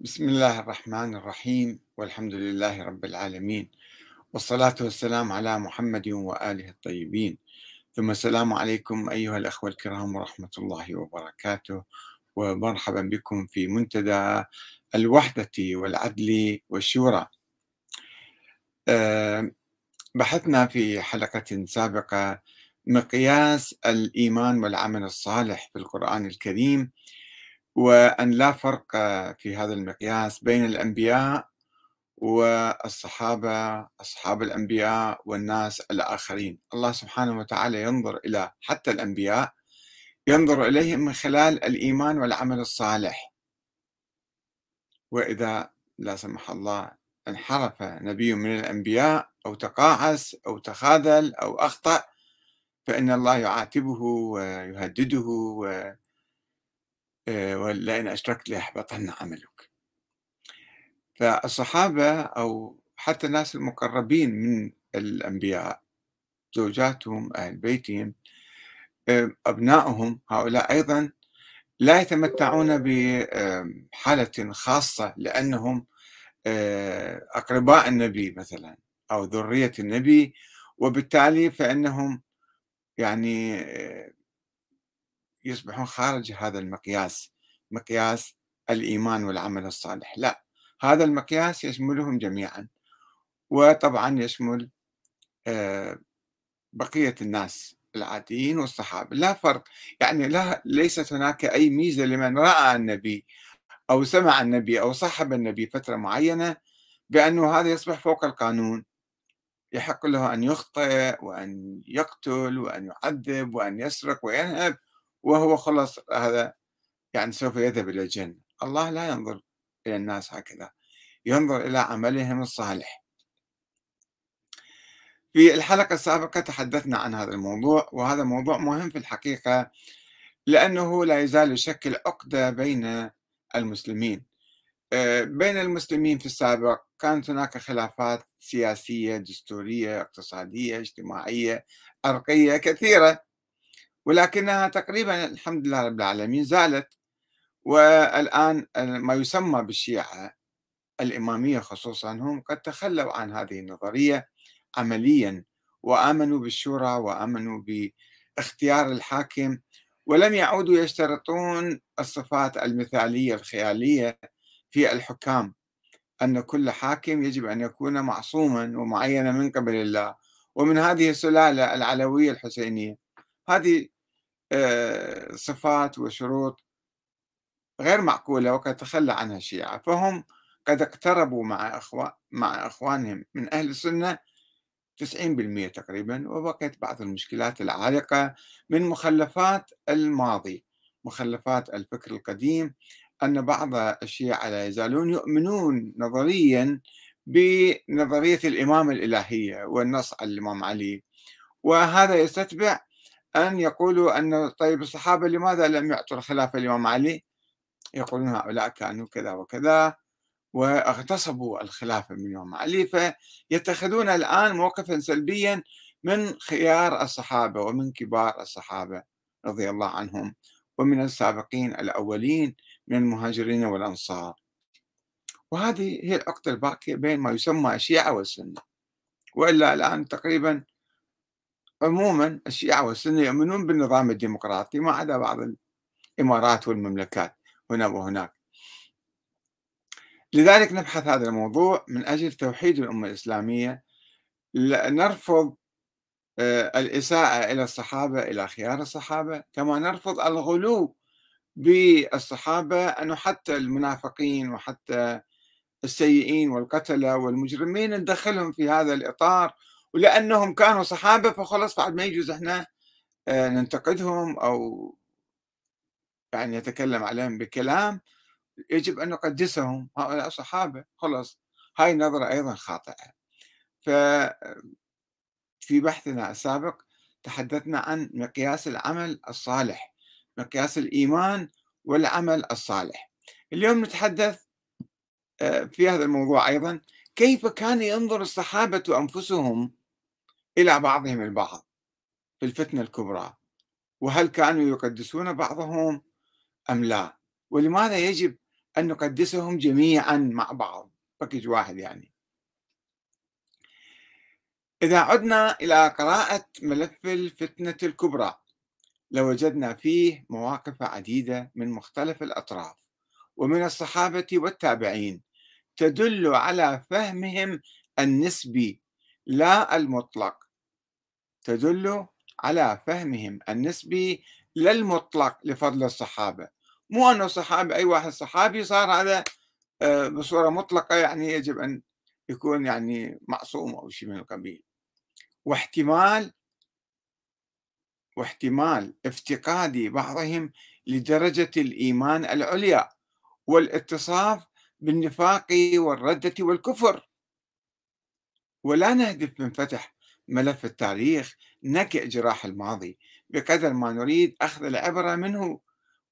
بسم الله الرحمن الرحيم والحمد لله رب العالمين والصلاة والسلام على محمد وآله الطيبين. ثم السلام عليكم أيها الأخوة الكرام ورحمة الله وبركاته ومرحبا بكم في منتدى الوحدة والعدل والشورى. آه، بحثنا في حلقة سابقة مقياس الإيمان والعمل الصالح في القرآن الكريم. وأن لا فرق في هذا المقياس بين الأنبياء والصحابة أصحاب الأنبياء والناس الآخرين. الله سبحانه وتعالى ينظر إلى حتى الأنبياء ينظر إليهم من خلال الإيمان والعمل الصالح. وإذا لا سمح الله انحرف نبي من الأنبياء أو تقاعس أو تخاذل أو أخطأ فإن الله يعاتبه ويهدده ولئن أشركت ليحبطن عملك. فالصحابة أو حتى الناس المقربين من الأنبياء زوجاتهم أهل بيتهم آه، أبنائهم هؤلاء أيضا لا يتمتعون بحالة خاصة لأنهم آه، أقرباء النبي مثلا أو ذرية النبي وبالتالي فإنهم يعني يصبحون خارج هذا المقياس مقياس الإيمان والعمل الصالح. لا هذا المقياس يشملهم جميعا. وطبعا يشمل آه، بقية الناس العاديين والصحابة. لا فرق يعني لا ليست هناك أي ميزة لمن رأى النبي أو سمع النبي أو صحب النبي فترة معينة بأنه هذا يصبح فوق القانون. يحق له أن يخطئ وأن يقتل وأن يعذب وأن يسرق وينهب وهو خلص هذا يعني سوف يذهب إلى الجنة. الله لا ينظر إلى الناس هكذا ينظر إلى عملهم الصالح. في الحلقة السابقة تحدثنا عن هذا الموضوع وهذا موضوع مهم في الحقيقة لأنه لا يزال يشكل عقدة بين المسلمين. آه، بين المسلمين في السابق كانت هناك خلافات سياسية دستورية اقتصادية اجتماعية عرقية كثيرة. ولكنها تقريبا الحمد لله رب العالمين زالت. والآن ما يسمى بالشيعة الإمامية خصوصا هم قد تخلوا عن هذه النظرية عمليا وآمنوا بالشورى وآمنوا باختيار الحاكم ولم يعودوا يشترطون الصفات المثالية الخيالية في الحكام. أن كل حاكم يجب أن يكون معصوما ومعينا من قبل الله. ومن هذه السلالة العلوية الحسينية. هذه صفات وشروط غير معقولة وقد تخلى عنها الشيعة. فهم قد اقتربوا مع أخوان مع أخوانهم من أهل السنة 90% تقريبا وبقيت بعض المشكلات العالقة من مخلفات الماضي مخلفات الفكر القديم أن بعض الشيعة لا يزالون يؤمنون نظريا بنظرية الإمامة الإلهية والنص على الإمام علي. وهذا يستتبع أن يقولوا أن طيب الصحابة لماذا لم يعطوا الخلافة الإمام علي؟ يقولون هؤلاء كانوا كذا وكذا واغتصبوا الخلافة من الإمام علي فيتخذون الآن موقفا سلبيا من خيار الصحابة ومن كبار الصحابة رضي الله عنهم ومن السابقين الأولين من المهاجرين والأنصار. وهذه هي العقدة الباقية بين ما يسمى الشيعة والسنة. وإلا الآن تقريبا عموما الشيعة والسنة يؤمنون بالنظام الديمقراطي؟ ما عدا بعض الإمارات والمملكات هنا وهناك. لذلك نبحث هذا الموضوع من أجل توحيد الأمة الإسلامية نرفض آه، الإساءة إلى الصحابة إلى خيار الصحابة كما نرفض الغلو بالصحابة أنه حتى المنافقين وحتى السيئين والقتلة والمجرمين ندخلهم في هذا الإطار ولأنهم كانوا صحابة فخلص بعد ما يجوز إحنا آه، ننتقدهم أو يعني نتكلم عليهم بكلام يجب أن نقدسهم. هؤلاء صحابة خلص هاي نظرة أيضا خاطئة. ف في بحثنا السابق تحدثنا عن مقياس العمل الصالح مقياس الإيمان والعمل الصالح. اليوم نتحدث آه، في هذا الموضوع أيضا كيف كان ينظر الصحابة أنفسهم إلى بعضهم البعض في الفتنة الكبرى. وهل كانوا يقدسون بعضهم أم لا؟ ولماذا يجب أن نقدسهم جميعا مع بعض؟ باكج واحد يعني. إذا عدنا إلى قراءة ملف الفتنة الكبرى لوجدنا فيه مواقف عديدة من مختلف الأطراف ومن الصحابة والتابعين تدل على فهمهم النسبي لا المطلق تدل على فهمهم النسبي لا المطلق لفضل الصحابة. مو أنه صحابي أي واحد صحابي صار هذا آه، بصورة مطلقة يعني يجب أن يكون يعني معصوم أو شيء من القبيل. واحتمال واحتمال افتقاد بعضهم لدرجة الإيمان العليا والاتصاف بالنفاق والردة والكفر. ولا نهدف من فتح ملف التاريخ نكئ جراح الماضي. بقدر ما نريد أخذ العبرة منه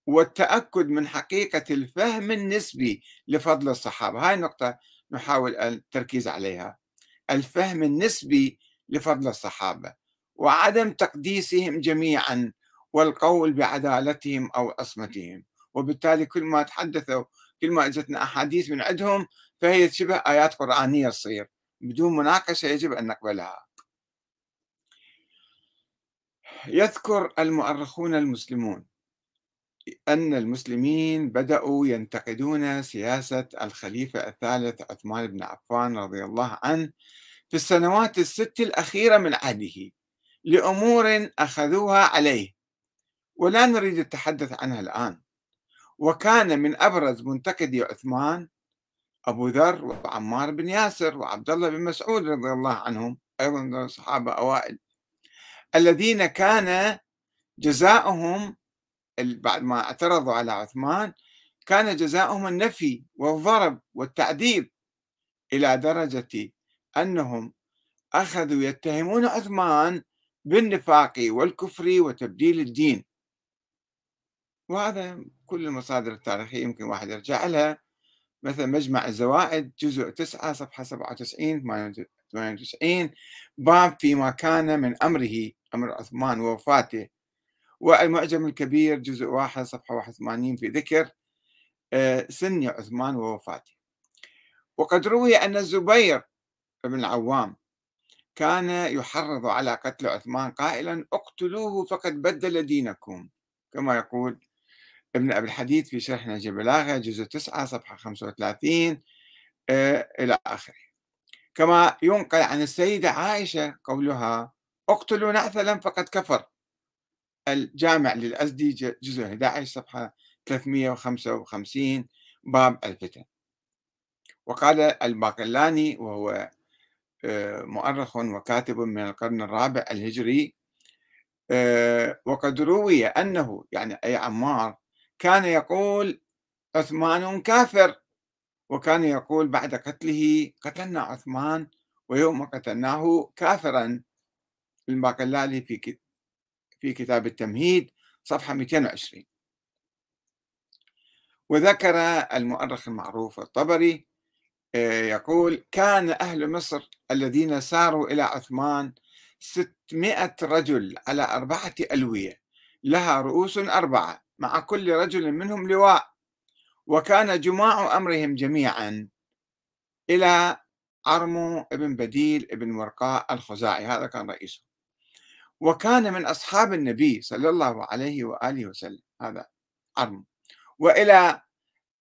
والتأكد من حقيقة الفهم النسبي لفضل الصحابة. هاي النقطة نحاول التركيز عليها. الفهم النسبي لفضل الصحابة وعدم تقديسهم جميعا والقول بعدالتهم أو عصمتهم. وبالتالي كل ما تحدثوا كل ما أجتنا أحاديث من عندهم فهي شبه آيات قرآنية تصير بدون مناقشة يجب أن نقبلها. يذكر المؤرخون المسلمون أن المسلمين بدأوا ينتقدون سياسة الخليفة الثالث عثمان بن عفان رضي الله عنه في السنوات الست الأخيرة من عهده لأمور أخذوها عليه ولا نريد التحدث عنها الآن. وكان من أبرز منتقدي عثمان أبو ذر وعمار بن ياسر وعبد الله بن مسعود رضي الله عنهم أيضا صحابة أوائل. الذين كان جزاؤهم بعد ما اعترضوا على عثمان كان جزاؤهم النفي والضرب والتعذيب إلى درجة أنهم أخذوا يتهمون عثمان بالنفاق والكفر وتبديل الدين. وهذا كل المصادر التاريخية يمكن واحد يرجع لها. مثل مجمع الزوائد جزء 9 صفحة 97 98 باب فيما كان من أمره أمر عثمان ووفاته والمعجم الكبير جزء 1 صفحة 81 في ذكر آه، سن عثمان ووفاته. وقد روي أن الزبير بن العوام كان يحرض على قتل عثمان قائلا اقتلوه فقد بدل دينكم. كما يقول ابن أبي الحديث في شرح نهج البلاغة جزء 9 صفحة 35 آه، إلى آخره. كما ينقل عن السيدة عائشة قولها أقتلوا نعثلا فقد كفر. الجامع للأزدي جزء 11 صفحة 355 باب الفتن. وقال الباقلاني وهو آه، مؤرخ وكاتب من القرن الرابع الهجري آه، وقد روي أنه يعني أي عمار كان يقول عثمان كافر. وكان يقول بعد قتله قتلنا عثمان ويوم قتلناه كافرا. الباقلاني في في كتاب التمهيد صفحة 220 وذكر المؤرخ المعروف الطبري آه، يقول كان أهل مصر الذين ساروا إلى عثمان ستمائة رجل على أربعة ألوية لها رؤوس أربعة مع كل رجل منهم لواء وكان جماع أمرهم جميعا إلى عرمو ابن بديل ابن ورقاء الخزاعي هذا كان رئيسه. وكان من أصحاب النبي صلى الله عليه وآله وسلم هذا عرمو وإلى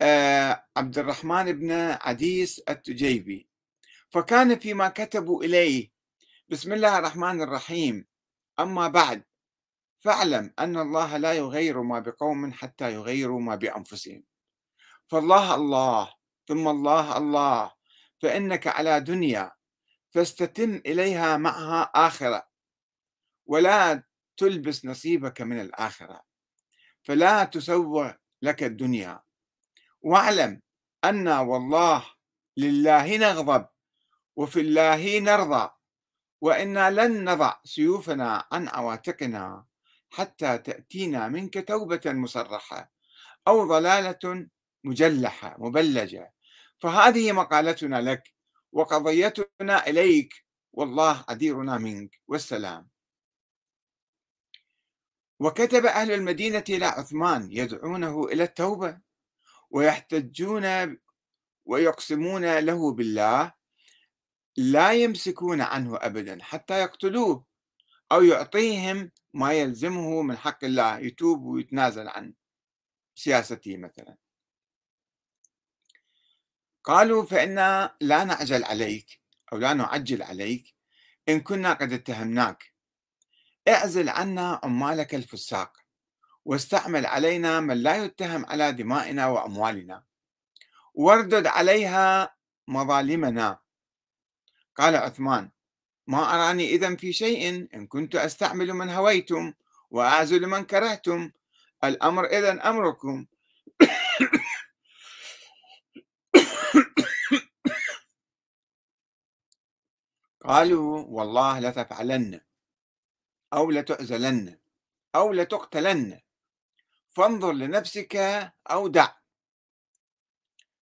آه، عبد الرحمن بن عديس التجيبي. فكان فيما كتبوا إليه بسم الله الرحمن الرحيم أما بعد فاعلم أن الله لا يغير ما بقوم حتى يغيروا ما بأنفسهم. فالله الله ثم الله الله فإنك على دنيا فاستتم إليها معها آخرة ولا تلبس نصيبك من الآخرة فلا تسوى لك الدنيا. واعلم أن والله لله نغضب وفي الله نرضى وإنا لن نضع سيوفنا عن عواتقنا حتى تأتينا منك توبة مصرحة أو ضلالة مجلحة مبلجة. فهذه مقالتنا لك وقضيتنا إليك. والله أديرنا منك. والسلام. وكتب أهل المدينة إلى عثمان يدعونه إلى التوبة ويحتجون ويقسمون له بالله لا يمسكون عنه أبدا حتى يقتلوه أو يعطيهم ما يلزمه من حق الله يتوب ويتنازل عن سياسته مثلا. قالوا فإنا لا نعجل عليك أو لا نعجل عليك إن كنا قد اتهمناك. اعزل عنا عمالك الفساق واستعمل علينا من لا يتهم على دمائنا وأموالنا. واردد عليها مظالمنا. قال عثمان ما أراني إذا في شيء إن كنت أستعمل من هويتم وأعزل من كرهتم. الأمر إذا أمركم قالوا والله لتفعلن أو لتعزلن أو لتقتلن فانظر لنفسك أو دع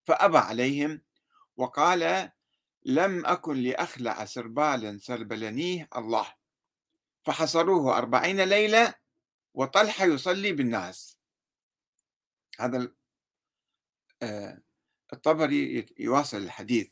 فأبى عليهم وقال لم أكن لأخلع سربالا سربلنيه الله. فحصروه أربعين ليلة وطلحة يصلي بالناس. هذا آه، الطبري يواصل الحديث.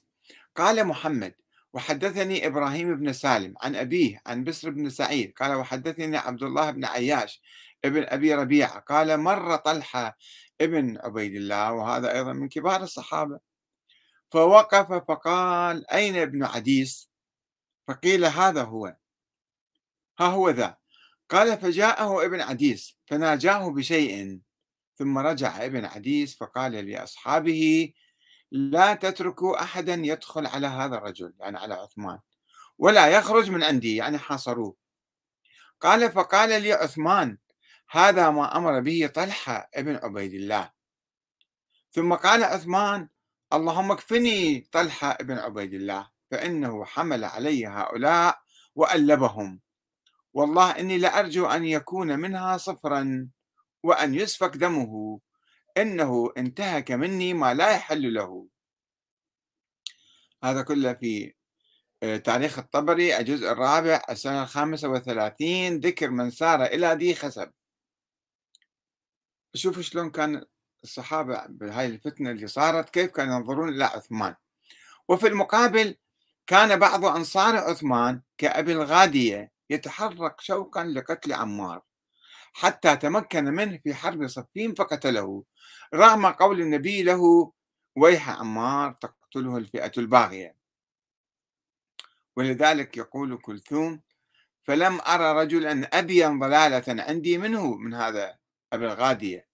قال محمد وحدثني إبراهيم بن سالم عن أبيه عن بسر بن سعيد قال وحدثني عبد الله بن عياش ابن أبي ربيعة قال مر طلحة ابن عبيد الله وهذا أيضا من كبار الصحابة فوقف فقال أين ابن عديس؟ فقيل هذا هو ها هو ذا قال فجاءه ابن عديس فناجاه بشيء ثم رجع ابن عديس فقال لأصحابه لا تتركوا أحدا يدخل على هذا الرجل يعني على عثمان ولا يخرج من عندي يعني حاصروه. قال فقال لي عثمان هذا ما أمر به طلحة ابن عبيد الله. ثم قال عثمان اللهم اكفني طلحة ابن عبيد الله فإنه حمل علي هؤلاء وألبهم. والله إني لأرجو أن يكون منها صفرا وأن يسفك دمه. إنه انتهك مني ما لا يحل له. هذا كله في آه، تاريخ الطبري الجزء الرابع السنة الخامسة وثلاثين ذكر من سار إلى ذي خسب. شوفوا شلون كان الصحابة بهاي الفتنة اللي صارت كيف كانوا ينظرون إلى عثمان. وفي المقابل كان بعض أنصار عثمان كأبي الغادية يتحرك شوقا لقتل عمار. حتى تمكن منه في حرب صفين فقتله. رغم قول النبي له ويح عمار تقتله الفئة الباغية. ولذلك يقول كلثوم فلم أرى رجلا أبين ضلالة عندي منه من هذا أبي الغادية.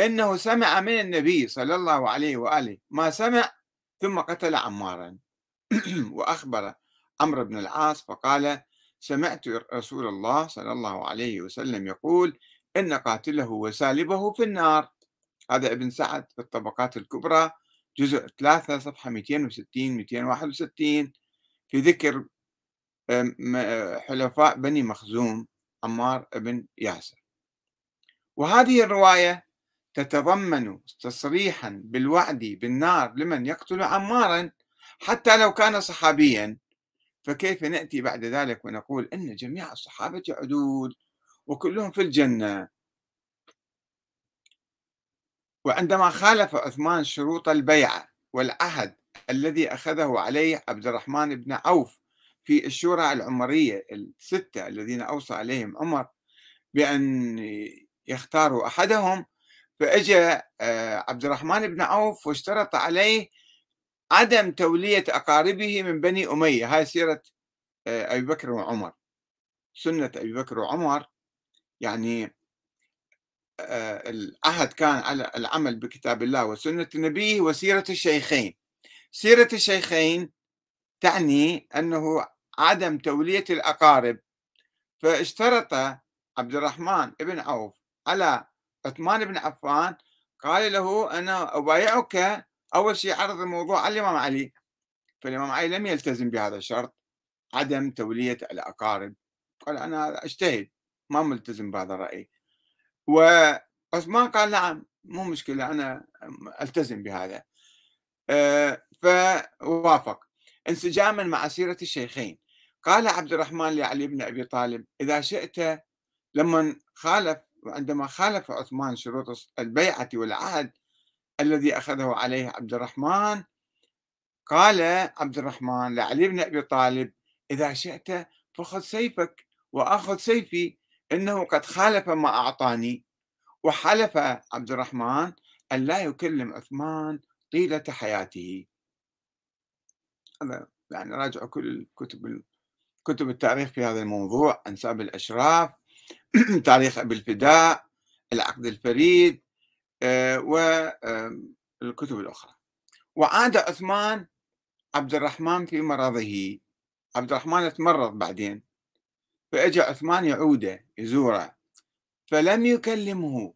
إنه سمع من النبي صلى الله عليه وآله ما سمع ثم قتل عمارا. وأخبر عمرو بن العاص فقال سمعت رسول الله صلى الله عليه وسلم يقول إن قاتله وسالبه في النار. هذا ابن سعد في الطبقات الكبرى جزء 3 صفحة 260 261 في ذكر حلفاء بني مخزوم عمار بن ياسر. وهذه الرواية تتضمن تصريحا بالوعد بالنار لمن يقتل عمارا حتى لو كان صحابيا. فكيف نأتي بعد ذلك ونقول أن جميع الصحابة عدول وكلهم في الجنة؟ وعندما خالف عثمان شروط البيعة والعهد الذي أخذه عليه عبد الرحمن بن عوف في الشورى العمرية الستة الذين أوصى عليهم عمر بأن يختاروا أحدهم فاجى آه، عبد الرحمن بن عوف واشترط عليه عدم تولية أقاربه من بني أمية. هاي سيرة آه، أبي بكر وعمر. سنة أبي بكر وعمر يعني آه، العهد كان على العمل بكتاب الله وسنة نبيه وسيرة الشيخين. سيرة الشيخين تعني أنه عدم تولية الأقارب. فاشترط عبد الرحمن بن عوف على عثمان بن عفان قال له أنا أبايعك أول شيء عرض الموضوع على الإمام علي فالإمام علي لم يلتزم بهذا الشرط عدم تولية الأقارب قال أنا أجتهد ما ملتزم بهذا الرأي. وعثمان قال نعم مو مشكلة أنا ألتزم بهذا. آه، فوافق. انسجاما مع سيرة الشيخين. قال عبد الرحمن لعلي بن أبي طالب إذا شئت لما خالف وعندما خالف عثمان شروط البيعة والعهد الذي أخذه عليه عبد الرحمن. قال عبد الرحمن لعلي بن أبي طالب إذا شئت فخذ سيفك وأخذ سيفي إنه قد خالف ما أعطاني. وحلف عبد الرحمن أن لا يكلم عثمان طيلة حياته. هذا يعني راجعوا كل الكتب كتب التاريخ في هذا الموضوع أنساب الأشراف تاريخ أبي الفداء العقد الفريد. والكتب الأخرى. وعاد عثمان عبد الرحمن في مرضه. عبد الرحمن تمرض بعدين. فأجى عثمان يعوده يزوره. فلم يكلمه.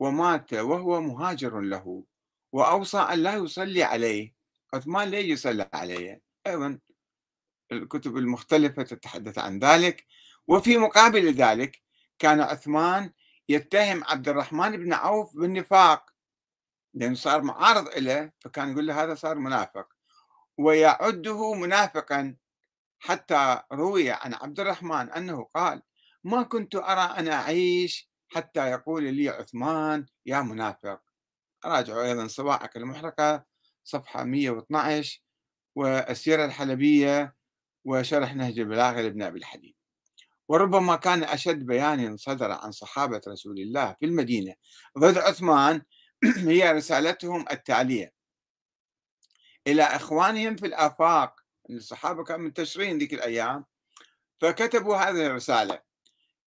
ومات وهو مهاجر له. وأوصى أن لا يصلي عليه. عثمان ليه يصلى عليه؟ أيضا الكتب المختلفة تتحدث عن ذلك. وفي مقابل ذلك كان عثمان يتهم عبد الرحمن بن عوف بالنفاق. لأنه صار معارض له فكان يقول له هذا صار منافق. ويعده منافقا حتى روي عن عبد الرحمن أنه قال ما كنت أرى أن أعيش حتى يقول لي عثمان يا منافق. راجعوا أيضا صواعق المحرقة صفحة 112 والسيرة الحلبية وشرح نهج البلاغة لابن أبي الحديد وربما كان أشد بيان صدر عن صحابة رسول الله في المدينة. ضد عثمان هي رسالتهم التالية. إلى إخوانهم في الآفاق الصحابة كانوا منتشرين ذيك الأيام فكتبوا هذه الرسالة.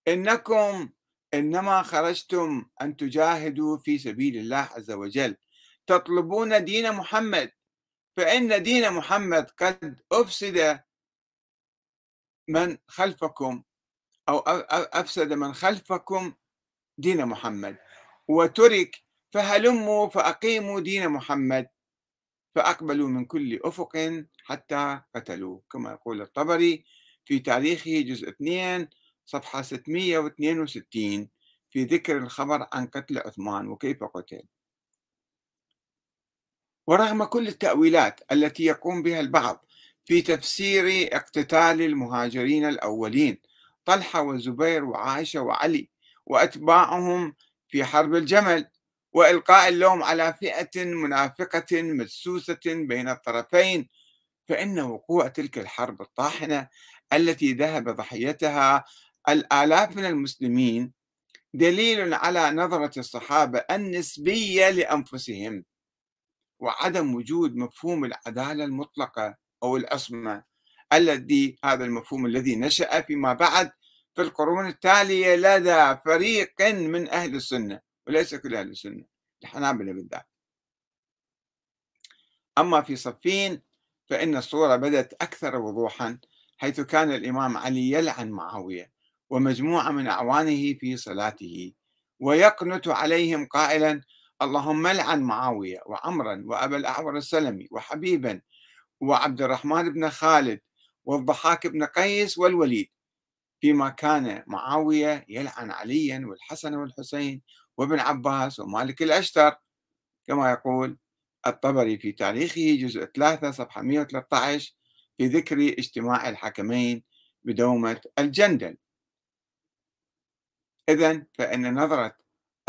إنكم إنما خرجتم أن تجاهدوا في سبيل الله عز وجل. تطلبون دين محمد. فإن دين محمد قد أفسد من خلفكم. أو أفسد من خلفكم دين محمد. وترك فهلموا فأقيموا دين محمد. فأقبلوا من كل أفق حتى قتلوه. كما يقول الطبري في تاريخه جزء 2 صفحة 662 في ذكر الخبر عن قتل عثمان وكيف قتل. ورغم كل التأويلات التي يقوم بها البعض في تفسير اقتتال المهاجرين الأولين طلحة وزبير وعائشة وعلي وأتباعهم في حرب الجمل وإلقاء اللوم على فئة منافقة مدسوسة بين الطرفين. فإن وقوع تلك الحرب الطاحنة التي ذهب ضحيتها الآلاف من المسلمين دليل على نظرة الصحابة النسبية لأنفسهم وعدم وجود مفهوم العدالة المطلقة أو العصمة الذي هذا المفهوم الذي نشأ فيما بعد في القرون التالية لدى فريق من أهل السنة وليس كل أهل السنة الحنابلة بالذات. أما في صفين فإن الصورة بدت أكثر وضوحا حيث كان الإمام علي يلعن معاوية ومجموعة من أعوانه في صلاته ويقنت عليهم قائلا اللهم لعن معاوية وعمرا وأبا الأعور السلمي وحبيبا وعبد الرحمن بن خالد والضحاك بن قيس والوليد. فيما كان معاوية يلعن عليا والحسن والحسين وابن عباس ومالك الأشتر. كما يقول الطبري في تاريخه جزء 3 صفحة 113 في ذكر اجتماع الحكمين بدومة الجندل. إذا فإن نظرة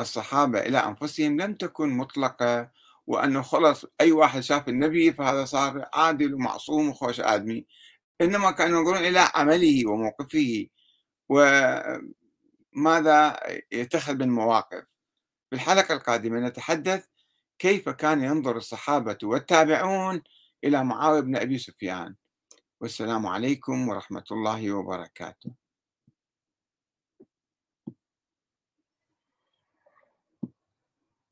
الصحابة إلى أنفسهم لم تكن مطلقة وأنه خلص أي واحد شاف النبي فهذا صار عادل ومعصوم وخوش آدمي. إنما كانوا ينظرون إلى عمله وموقفه وماذا يتخذ من مواقف. في الحلقة القادمة نتحدث كيف كان ينظر الصحابة والتابعون إلى معاوية بن أبي سفيان. والسلام عليكم ورحمة الله وبركاته.